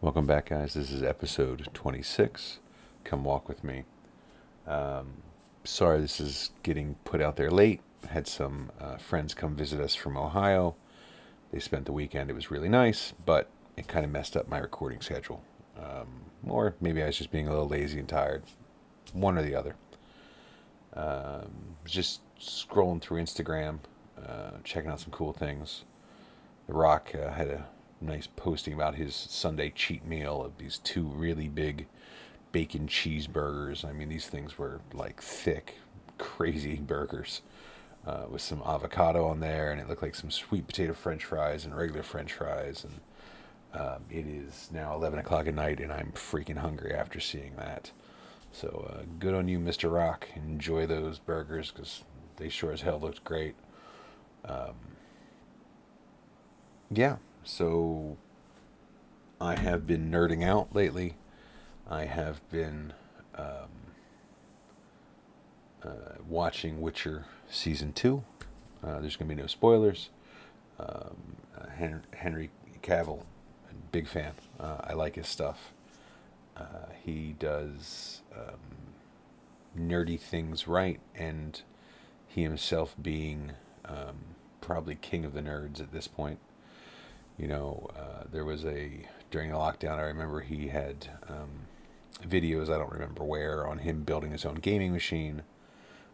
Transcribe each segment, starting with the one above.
Welcome back, guys. This is episode 26. Come walk with me. Um, sorry, this is getting put out there late. Had some uh, friends come visit us from Ohio. They spent the weekend. It was really nice, but it kind of messed up my recording schedule. Um, or maybe I was just being a little lazy and tired. One or the other. Um, just scrolling through Instagram, uh, checking out some cool things. The Rock uh, had a nice posting about his Sunday cheat meal of these two really big bacon cheeseburgers. I mean, these things were like thick, crazy burgers uh, with some avocado on there, and it looked like some sweet potato French fries and regular French fries. And um, it is now 11 o'clock at night, and I'm freaking hungry after seeing that. So uh, good on you, Mr. Rock. Enjoy those burgers because they sure as hell looked great. Um, yeah, so I have been nerding out lately. I have been um, uh, watching Witcher season two. Uh, there's going to be no spoilers. Um, uh, Henry, Henry Cavill, big fan. Uh, I like his stuff. Uh, he does um, nerdy things right, and he himself being um, probably king of the nerds at this point you know, uh, there was a during the lockdown. I remember he had um, videos. I don't remember where on him building his own gaming machine,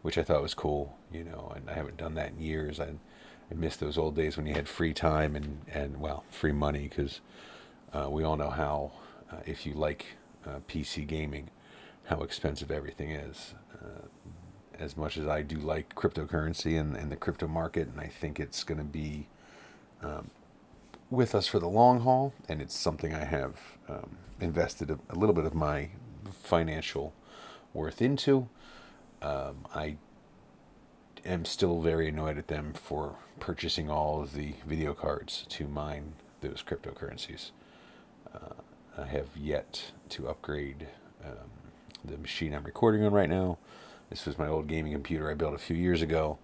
which I thought was cool. You know, and I haven't done that in years. I I miss those old days when you had free time and and well, free money because uh, we all know how uh, if you like uh, PC gaming, how expensive everything is. Uh, as much as I do like cryptocurrency and, and the crypto market, and I think it's going to be um, with us for the long haul, and it's something I have um, invested a, a, little bit of my financial worth into. Um, I am still very annoyed at them for purchasing all of the video cards to mine those cryptocurrencies. Uh, I have yet to upgrade um, the machine I'm recording on right now. This was my old gaming computer I built a few years ago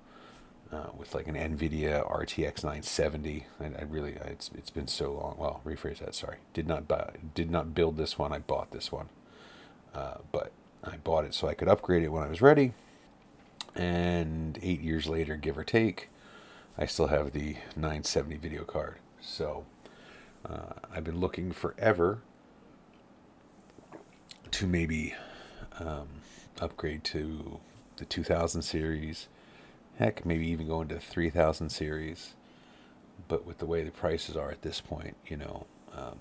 uh, with like an NVIDIA RTX 970. And I really, it's it's been so long. Well, rephrase that. Sorry, did not buy, did not build this one. I bought this one, uh, but I bought it so I could upgrade it when I was ready. And eight years later, give or take, I still have the 970 video card. So uh, I've been looking forever to maybe um, upgrade to the 2000 series Heck, maybe even go into 3000 series. But with the way the prices are at this point, you know, um,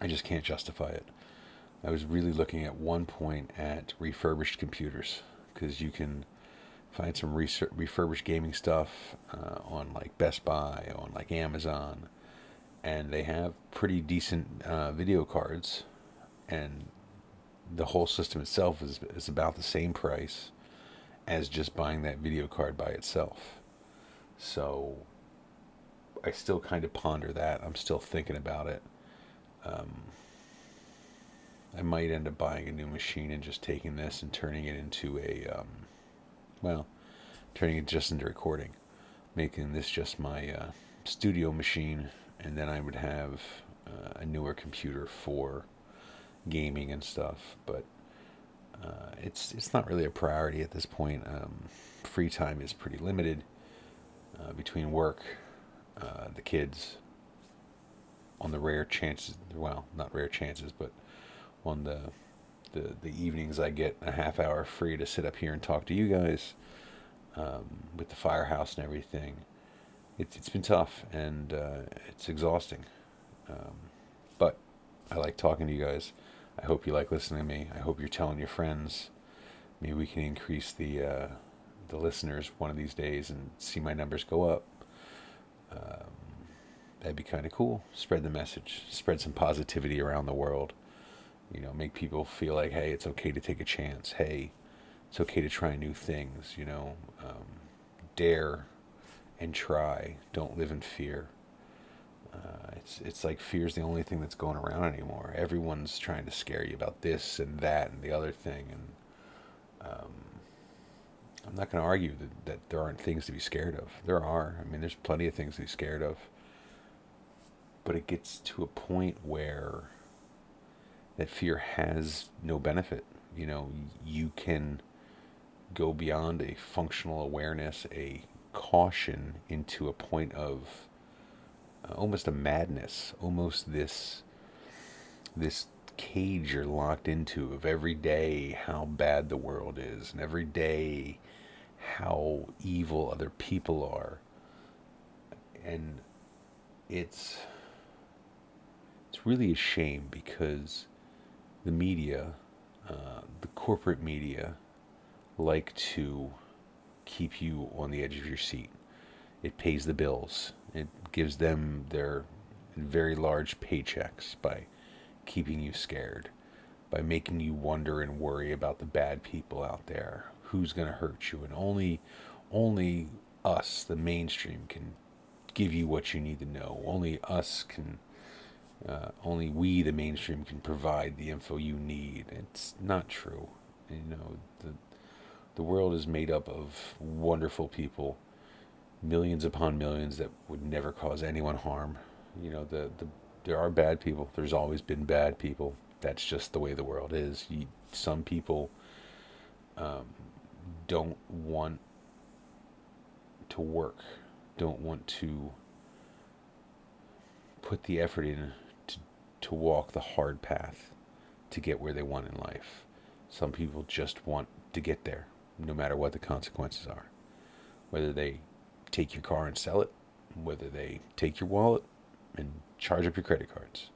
I just can't justify it. I was really looking at one point at refurbished computers because you can find some refurbished gaming stuff uh, on like Best Buy, on like Amazon, and they have pretty decent uh, video cards, and the whole system itself is is about the same price as just buying that video card by itself. So I still kind of ponder that. I'm still thinking about it. Um, I might end up buying a new machine and just taking this and turning it into a, um, well, turning it just into recording, making this just my uh, studio machine, and then I would have uh, a newer computer for gaming and stuff. But uh, it's it's not really a priority at this point. Um, free time is pretty limited uh, between work, uh, the kids. On the rare chances, well, not rare chances, but on the, the the evenings I get a half hour free to sit up here and talk to you guys um, with the firehouse and everything. It's it's been tough and uh, it's exhausting, um, but I like talking to you guys. I hope you like listening to me. I hope you're telling your friends. Maybe we can increase the uh, the listeners one of these days and see my numbers go up. Um, that'd be kind of cool. Spread the message. Spread some positivity around the world. You know, make people feel like, hey, it's okay to take a chance. Hey, it's okay to try new things. You know, um, dare and try. Don't live in fear. Uh, it's it's like fear's the only thing that's going around anymore. Everyone's trying to scare you about this and that and the other thing, and um, I'm not going to argue that, that there aren't things to be scared of. There are. I mean, there's plenty of things to be scared of. but it gets to a point where that fear has no benefit. You know, you can go beyond a functional awareness, a caution, into a point of almost a madness, almost this this cage you're locked into of every day how bad the world is, and every day how evil other people are, and it's it's really a shame because the media, uh, the corporate media, like to keep you on the edge of your seat. It pays the bills. Gives them their very large paychecks by keeping you scared, by making you wonder and worry about the bad people out there, who's going to hurt you, and only only us, the mainstream, can give you what you need to know. Only us can uh, only we, the mainstream, can provide the info you need. It's not true. You know, the the world is made up of wonderful people, millions upon millions that would never cause anyone harm. You know, the the there are bad people. There's always been bad people. That's just the way the world is. You, some people um, don't want to work, don't want to put the effort in to walk the hard path to get where they want in life. Some people just want to get there, no matter what the consequences are. Whether they take your car and sell it, whether they take your wallet and charge up your credit cards.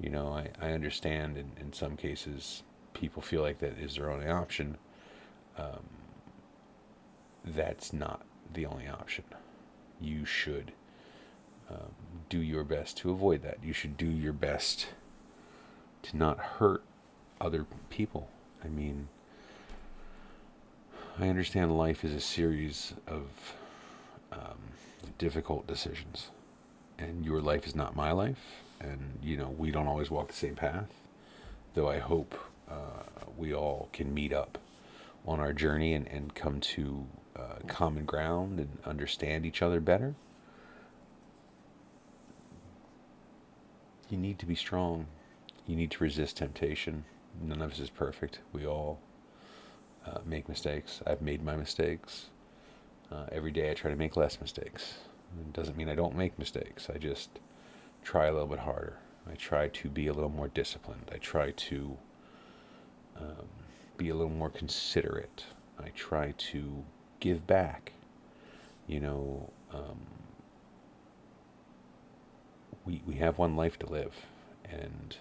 You know, I, I understand in, in some cases people feel like that is their only option. Um, that's not the only option. You should um, do your best to avoid that. You should do your best to not hurt other people. I mean, I understand life is a series of um, difficult decisions, and your life is not my life, and you know we don't always walk the same path. Though I hope uh, we all can meet up on our journey and, and come to uh, common ground and understand each other better. you need to be strong. You need to resist temptation. None of us is perfect. We all uh, make mistakes. I've made my mistakes. Uh, every day I try to make less mistakes. It doesn't mean I don't make mistakes. I just try a little bit harder. I try to be a little more disciplined. I try to um, be a little more considerate. I try to give back. You know, um, we, we have one life to live, and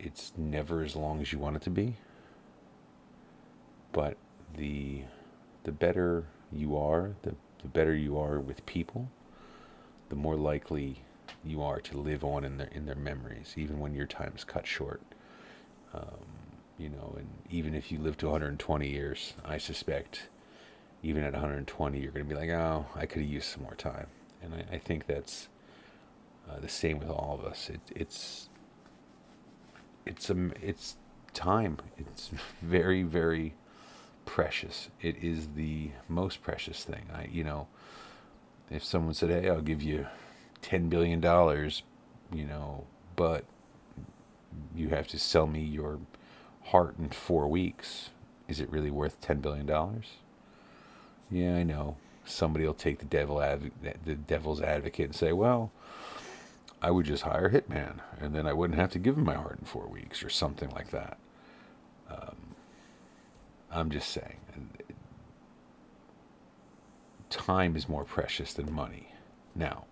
it's never as long as you want it to be. But the the better you are, the, the better you are with people, the more likely you are to live on in their in their memories, even when your time is cut short. Um, you know, and even if you live to 120 years, I suspect even at 120, you're going to be like, oh, I could have used some more time. And I, I think that's uh, the same with all of us. It, it's it's a it's time. It's very very precious. It is the most precious thing. I you know, if someone said, "Hey, I'll give you ten billion dollars," you know, but you have to sell me your heart in four weeks. Is it really worth ten billion dollars? Yeah, I know. Somebody will take the devil adv- the devil's advocate and say, "Well, I would just hire Hitman, and then I wouldn't have to give him my heart in four weeks or something like that. Um, I'm just saying, time is more precious than money. Now,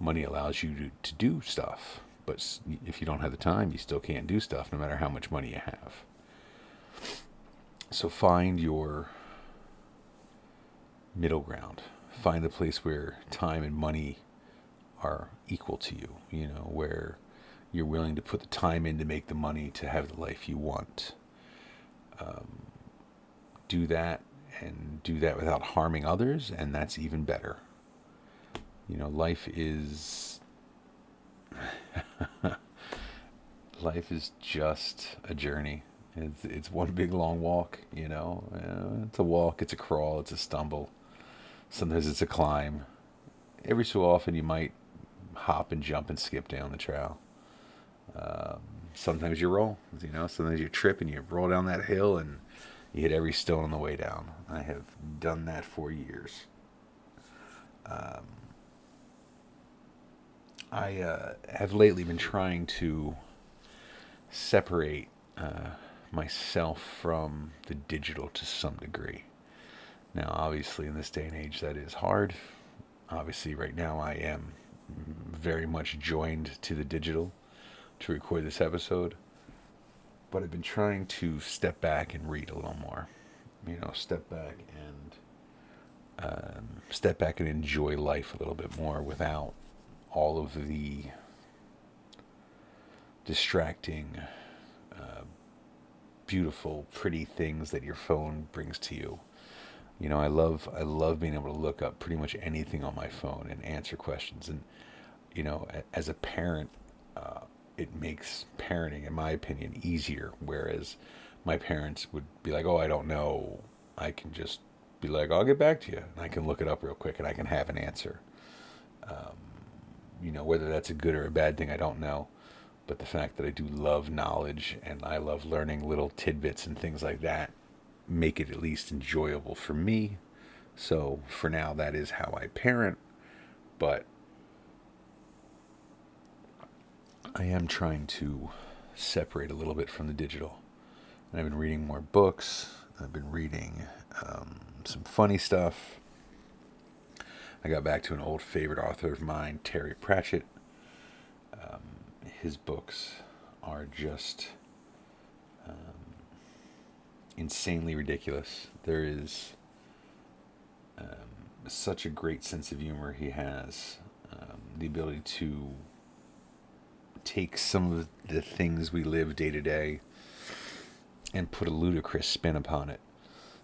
money allows you to, to do stuff, but if you don't have the time, you still can't do stuff no matter how much money you have. So find your middle ground. Find the place where time and money are equal to you, you know, where you're willing to put the time in to make the money to have the life you want. Um, do that and do that without harming others, and that's even better. You know, life is. life is just a journey. It's, it's one big long walk, you know. Uh, it's a walk, it's a crawl, it's a stumble. Sometimes it's a climb. Every so often you might hop and jump and skip down the trail. Um, sometimes you roll, you know. Sometimes you trip and you roll down that hill and you hit every stone on the way down. I have done that for years. Um, I uh, have lately been trying to separate uh, myself from the digital to some degree. Now, obviously, in this day and age, that is hard. Obviously, right now, I am very much joined to the digital to record this episode. But I've been trying to step back and read a little more. You know, step back and um, step back and enjoy life a little bit more without all of the distracting, uh, beautiful, pretty things that your phone brings to you. You know, I love I love being able to look up pretty much anything on my phone and answer questions. And you know, as a parent, uh, it makes parenting, in my opinion, easier. Whereas my parents would be like, "Oh, I don't know." I can just be like, "I'll get back to you," and I can look it up real quick, and I can have an answer. Um, you know, whether that's a good or a bad thing, I don't know. But the fact that I do love knowledge and I love learning little tidbits and things like that make it at least enjoyable for me. So for now, that is how I parent. But I am trying to separate a little bit from the digital. And I've been reading more books. I've been reading um, some funny stuff. I got back to an old favorite author of mine, Terry Pratchett. Um, his books are just um, insanely ridiculous. There is um, such a great sense of humor he has, um, the ability to take some of the things we live day to day and put a ludicrous spin upon it.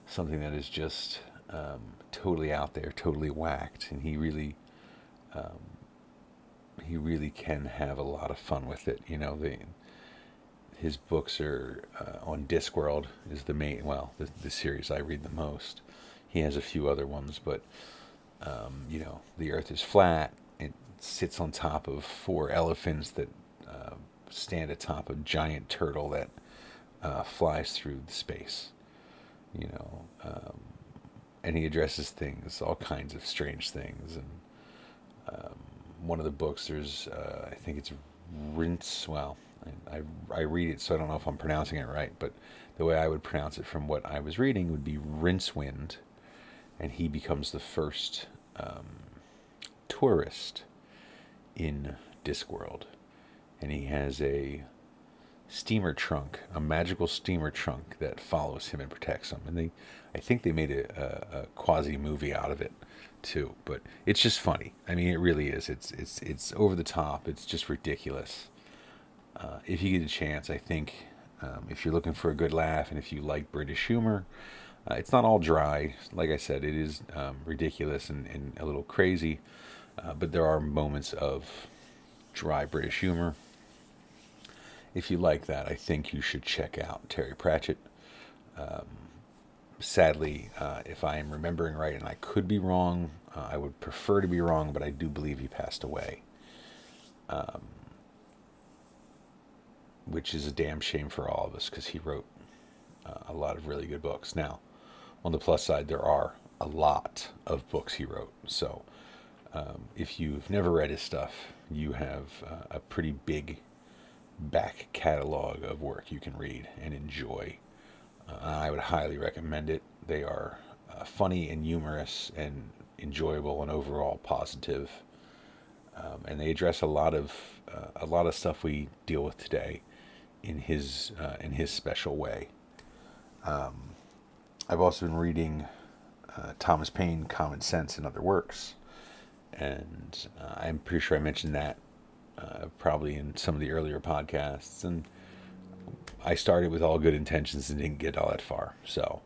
Something that is just um, totally out there, totally whacked, and he really, um, he really can have a lot of fun with it. You know, the his books are uh, on Discworld is the main, well, the, the series I read the most. He has a few other ones, but um, you know, the Earth is flat. It sits on top of four elephants that stand atop a giant turtle that uh, flies through space. You know, um, and he addresses things, all kinds of strange things. And um, one of the books, there's, uh, I think it's Rince. Well, I, I, I read it, so I don't know if I'm pronouncing it right, but the way I would pronounce it from what I was reading would be Rincewind, and he becomes the first um, tourist in Discworld, and he has a steamer trunk, a magical steamer trunk that follows him and protects him. And they, I think they made a, a, a quasi movie out of it too. But it's just funny. I mean, it really is. It's it's it's over the top. It's just ridiculous. Uh, if you get a chance, I think um, if you're looking for a good laugh and if you like British humor, uh, it's not all dry. Like I said, it is um, ridiculous and, and, a little crazy, uh, but there are moments of dry British humor if you like that, I think you should check out Terry Pratchett. Um, sadly, uh, if I am remembering right, and I could be wrong, uh, I would prefer to be wrong, but I do believe he passed away. Um, which is a damn shame for all of us because he wrote uh, a lot of really good books. Now, on the plus side, there are a lot of books he wrote. So, um, if you've never read his stuff, you have uh, a pretty big back catalog of work you can read and enjoy. Uh, I would highly recommend it. They are uh, funny and humorous and enjoyable and overall positive. Um, and they address a lot of uh, a lot of stuff we deal with today in his uh, in his special way. Um, I've also been reading uh, Thomas Paine, Common Sense, and Other Works, and uh, I'm pretty sure I mentioned that uh, probably in some of the earlier podcasts. And I started with all good intentions and didn't get all that far. So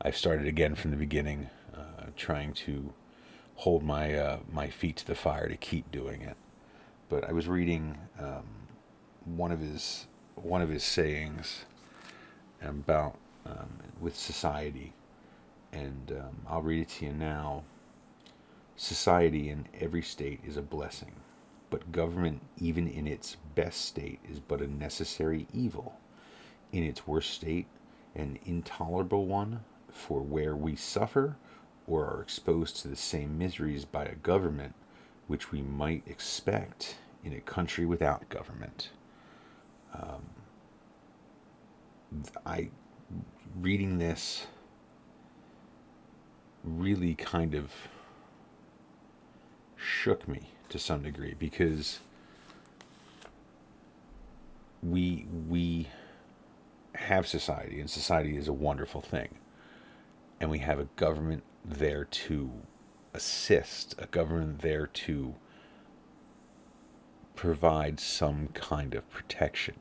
I've started again from the beginning, uh, trying to hold my uh, my feet to the fire to keep doing it. But I was reading um, one of his one of his sayings about um, with society, and um, I'll read it to you now. Society in every state is a blessing but government, even in its best state, is but a necessary evil. In its worst state, an intolerable one, for where we suffer or are exposed to the same miseries by a government which we might expect in a country without government. Um, I reading this really kind of shook me to some degree because we we have society and society is a wonderful thing. And we have a government there to assist a government there to provide some kind of protection.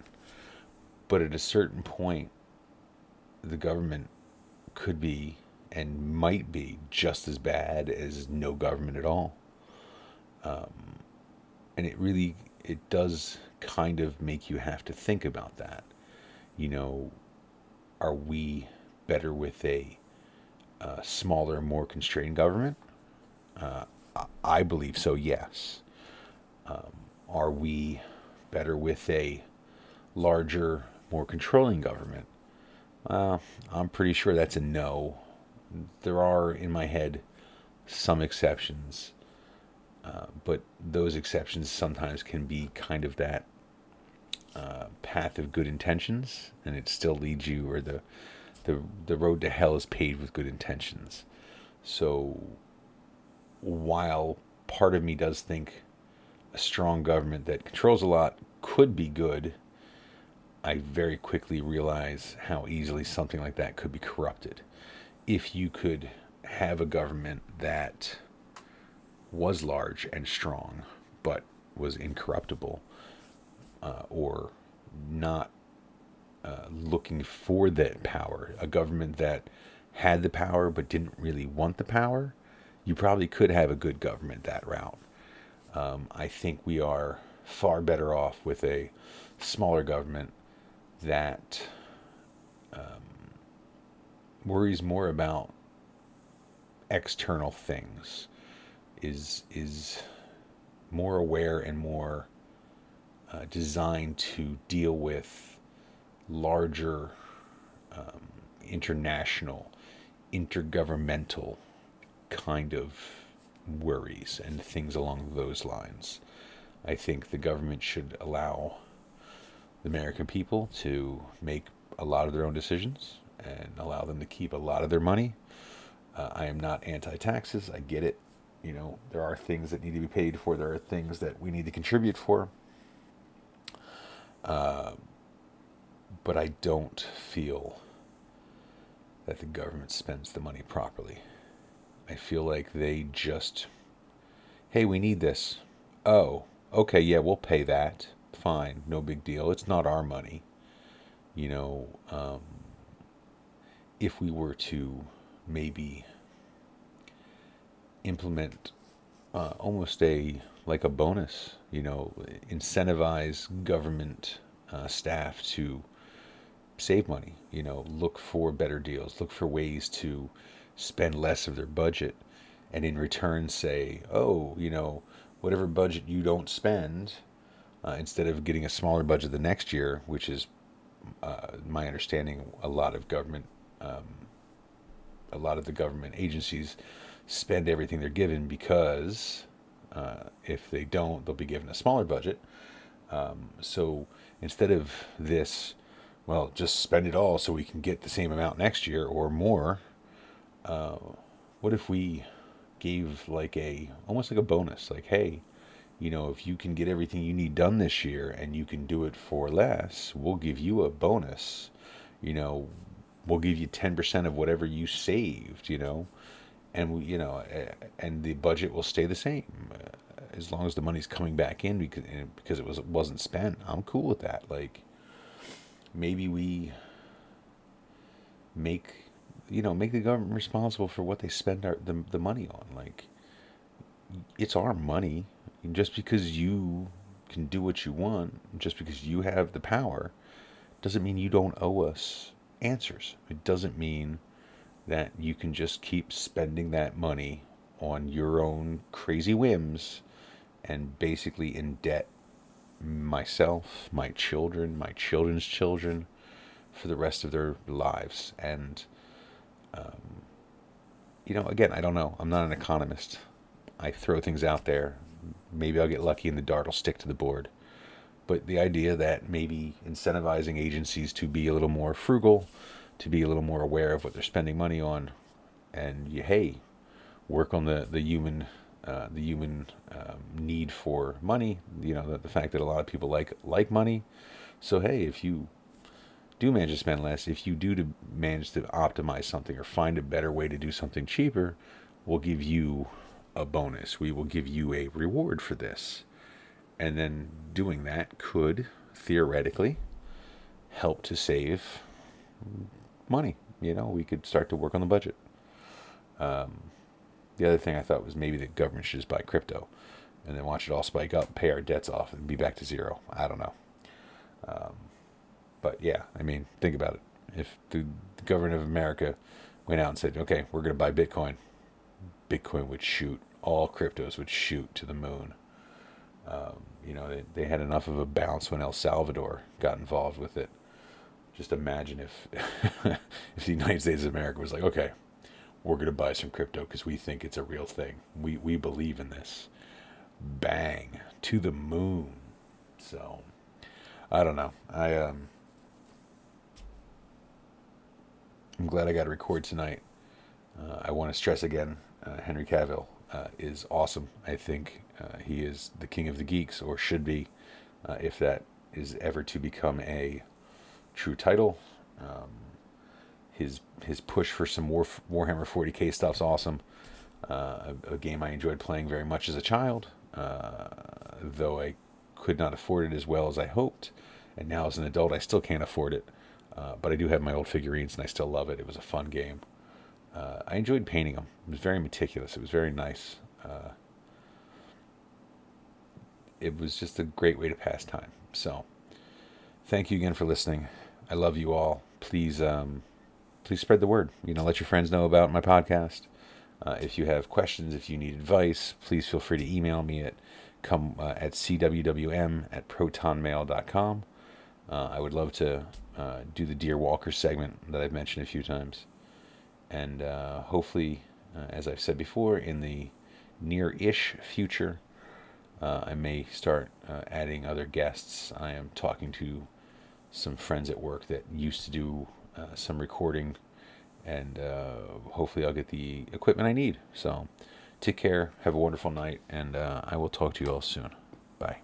But at a certain point the government could be and might be just as bad as no government at all um, and it really it does kind of make you have to think about that. You know are we better with a, a smaller more constrained government? Uh, i believe so yes. Um, are we better with a larger more controlling government? Well i'm pretty sure that's a no. There are in my head some exceptions uh, but those exceptions sometimes can be kind of that uh, path of good intentions, and it still leads you, or the the the road to hell is paved with good intentions. So, while part of me does think a strong government that controls a lot could be good, I very quickly realize how easily something like that could be corrupted. If you could have a government that was large and strong, but was incorruptible, uh, or not uh, looking for that power, a government that had the power but didn't really want the power, you probably could have a good government that route. Um, I think we are far better off with a smaller government that um, worries more about external things is is more aware and more uh, designed to deal with larger um, international, intergovernmental kind of worries and things along those lines. I think the government should allow the American people to make a lot of their own decisions and allow them to keep a lot of their money. Uh, I am not anti taxes, I get it you know, there are things that need to be paid for, there are things that we need to contribute for. Uh, but I don't feel that the government spends the money properly. I feel like they just, hey, we need this. Oh, okay, yeah, we'll pay that. Fine, no big deal. It's not our money. You know, um, if we were to maybe implement uh, almost a like a bonus, you know, incentivize government uh, staff to save money, you know, look for better deals, look for ways to spend less of their budget, and in return say, oh, you know, whatever budget you don't spend, uh, instead of getting a smaller budget the next year, which is uh, my understanding, a lot of government, um, a lot of the government agencies spend everything they're given because uh, if they don't, they'll be given a smaller budget. Um, so instead of this, well, just spend it all so we can get the same amount next year or more. Uh, what if we gave like a almost like a bonus, like, hey, you know, if you can get everything you need done this year and you can do it for less, we'll give you a bonus. You know, we'll give you 10% of whatever you saved, you know and we, you know, and the budget will stay the same uh, as long as the money's coming back in because because it was wasn't spent. I'm cool with that. Like maybe we make you know make the government responsible for what they spend our, the the money on. Like it's our money. Just because you can do what you want, just because you have the power, doesn't mean you don't owe us answers. It doesn't mean that you can just keep spending that money on your own crazy whims and basically in debt myself, my children, my children's children for the rest of their lives. And, um, you know, again, I don't know. I'm not an economist. I throw things out there. Maybe I'll get lucky and the dart will stick to the board. But the idea that maybe incentivizing agencies to be a little more frugal, to be a little more aware of what they're spending money on, and you, hey, work on the the human uh, the human um, need for money. You know, the, the fact that a lot of people like like money. So hey, if you do manage to spend less, if you do to manage to optimize something or find a better way to do something cheaper, we'll give you a bonus. We will give you a reward for this. And then doing that could theoretically help to save money. You know, we could start to work on the budget. Um, the other thing I thought was maybe the government should just buy crypto and then watch it all spike up, pay our debts off, and be back to zero. I don't know. Um, but yeah, I mean, think about it. If the, the government of America went out and said, okay, we're going to buy Bitcoin, Bitcoin would shoot, all cryptos would shoot to the moon. Um, you know, they, they had enough of a bounce when El Salvador got involved with it. Just imagine if if the United States of America was like, okay, we're to buy some crypto because we think it's a real thing. We we believe in this. Bang to the moon. So I don't know. I um I'm glad I got to record tonight. Uh, I want to stress again, uh, Henry Cavill uh, is awesome. I think uh, he is the king of the geeks, or should be, uh, if that is ever to become a true title. Um, his his push for some War, Warhammer 40k stuff's awesome. Uh, a, a, game I enjoyed playing very much as a child, uh, though I could not afford it as well as I hoped. And now as an adult, I still can't afford it. Uh, but I do have my old figurines and I still love it. It was a fun game. Uh, I enjoyed painting them. It was very meticulous. It was very nice. Uh, it was just a great way to pass time. So, thank you again for listening. I love you all. Please um, please spread the word. You know, let your friends know about my podcast. Uh, if you have questions, if you need advice, please feel free to email me at come uh, at cwwm at protonmail.com. Uh, I would love to uh, do the Dear Walker segment that I've mentioned a few times. And uh, hopefully, uh, as I've said before, in the near ish future, I may start adding other guests. I am talking to some friends at work that used to do uh, some recording, and uh, hopefully I'll get the equipment I need. So take care, have a wonderful night, and uh, I will talk to you all soon. Bye.